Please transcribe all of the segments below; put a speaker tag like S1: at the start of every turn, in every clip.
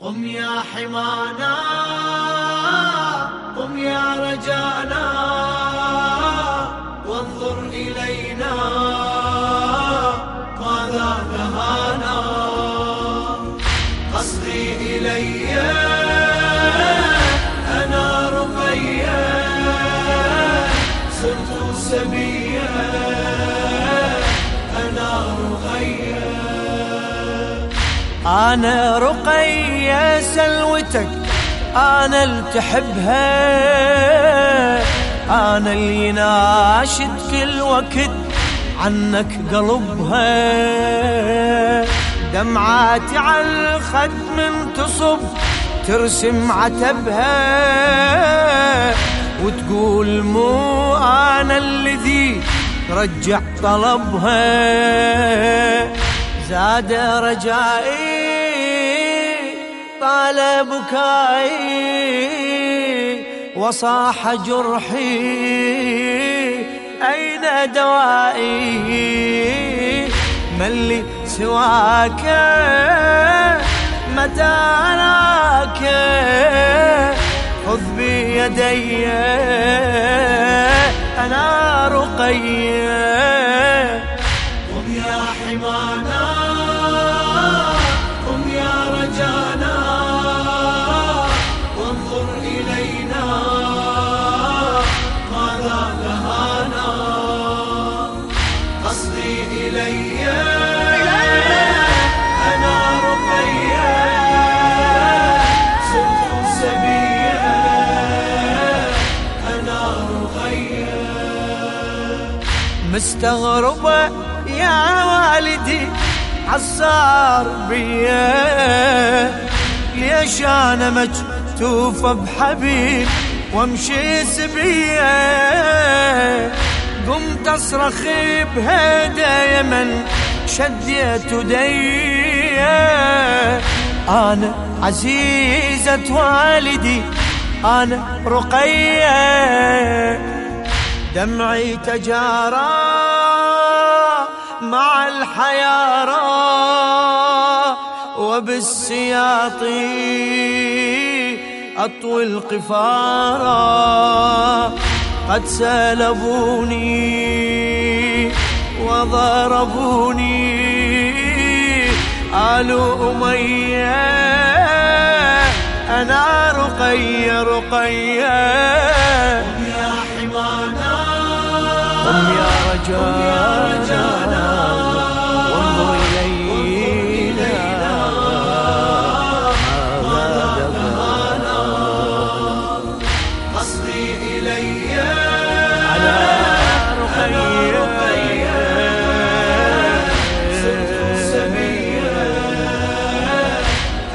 S1: قم يا حمانا قم يا رجانا وانظر إلينا ماذا نهانا؟ قصدي إلي أنا رقيا صرت سبيا أنا
S2: رقية سلوتك أنا اللي تحبها أنا اللي ناشد كل وقت عنك قلبها. دمعاتي على الخد من تصب ترسم عتبها. وتقول مو أنا الذي رجع طلبها. زاد رجائي طال بكائي وصاح جرحي أين دوائي؟ من لي سواك؟ متى أراك خذ بيدي أنا رقيه مستغربة يا والدي عصار بيا. ليش أنا مكتوفة بحبيب وأمشي سبية قمت اصرخ بهدى يمن شديت يدي أنا عزيزة والدي أنا رقية. دمعي تجارى مع الحيارى وبالسياط أطوي القفارا قد سلبوني وضربوني آل أمية أنا رقية رقية. رجانا وانظر إلينا ماذا دفعنا
S1: قصدي إلي
S2: على رقية
S1: سبيا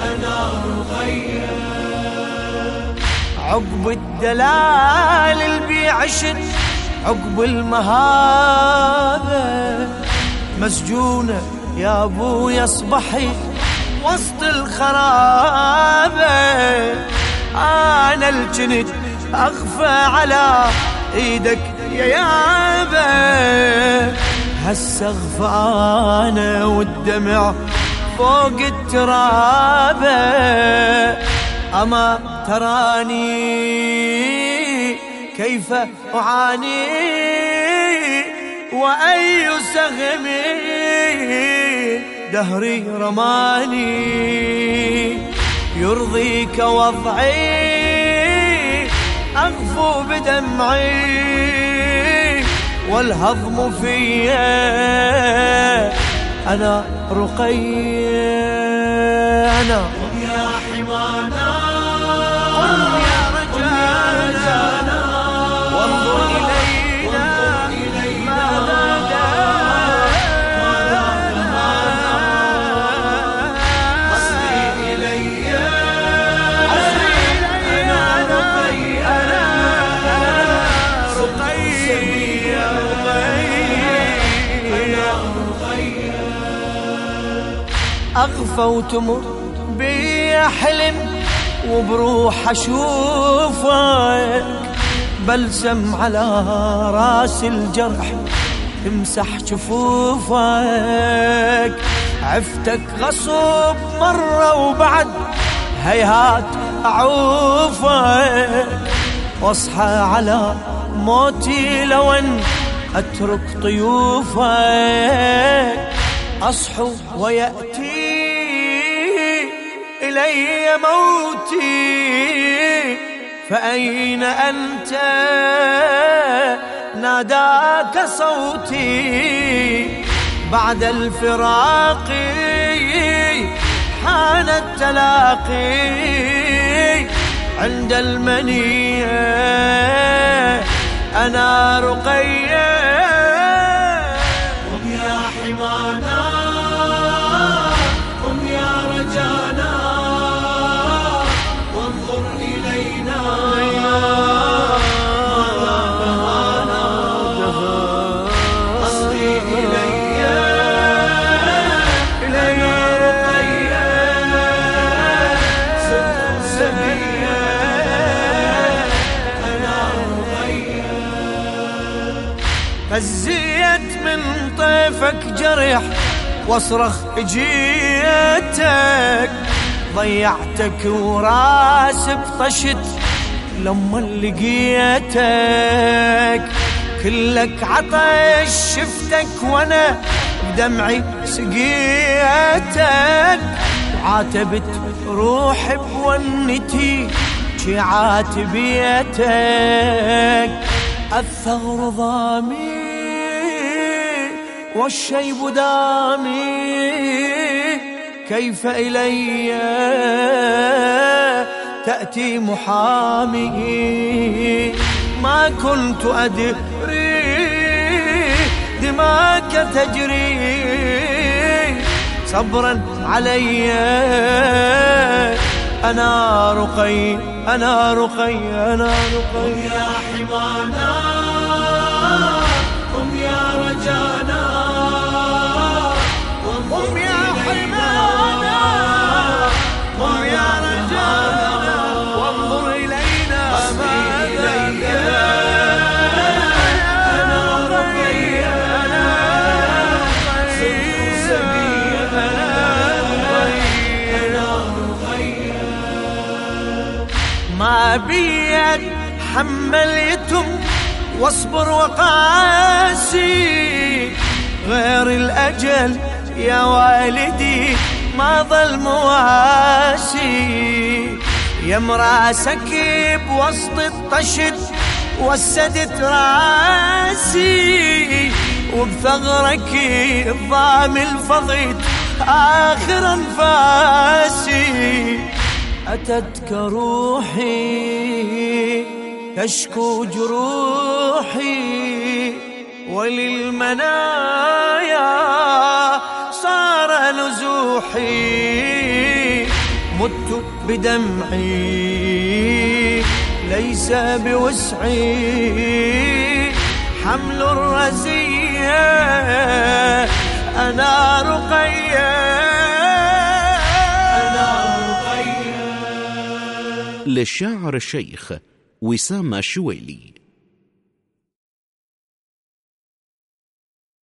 S1: أنا رقيا
S2: عقب الدلال اللي عشت عقب المهابة. مسجونة يا أبو يصبحي وسط الخرابة. أنا الجنت أخفى على إيدك يا يابا. هسه أنا والدمع فوق الترابة. أما تراني كيف أعاني؟ وأي سهم دهري رماني؟ يرضيك وضعي أغفو بدمعي. والهضم فيا أنا رقية أنا أغفى وتمر بي حلم وبروح أشوفك بلسم على رأس الجرح تمسح جفوفك عفتك غصب مرة وبعد هيهات أعوفك. واصحى على موتي لو ان أترك طيوفك. أصحو ويأتي إلي موتي فأين أنت؟ ناداك صوتي بعد الفراق حان التلاقي عند المنية أنا رقية
S1: قم يا حمانا.
S2: غزيت من طيفك جرح واصرخ جيتك ضيعتك وراسي بطشت لما لقيتك. كلك عطش شفتك وأنا بدمعي سقيتك. وعاتبت روحي بونتي شي عاتبيتك الثغر ضامي والشيب دامي كيف إلي؟ تأتي محامي. ما كنت أدري دماك تجري صبرا علي. أنا رقي أنا رقي أنا رقي.
S1: يا حمانا.
S2: بيد حمل يتم واصبر وقاسي غير الأجل يا والدي ما ظل مواسي يا مراسك بوسط الطشت وسدت راسي وبثغرك الضامل فضيت آخر أنفاسي أتتك روحي تشكو جروحي وللمنايا صار نزوحي مت بدمعي ليس بوسعي حمل الرزية أنا رقية.
S1: أنا رقية.
S3: للشاعر الشيخ وسام الشويلي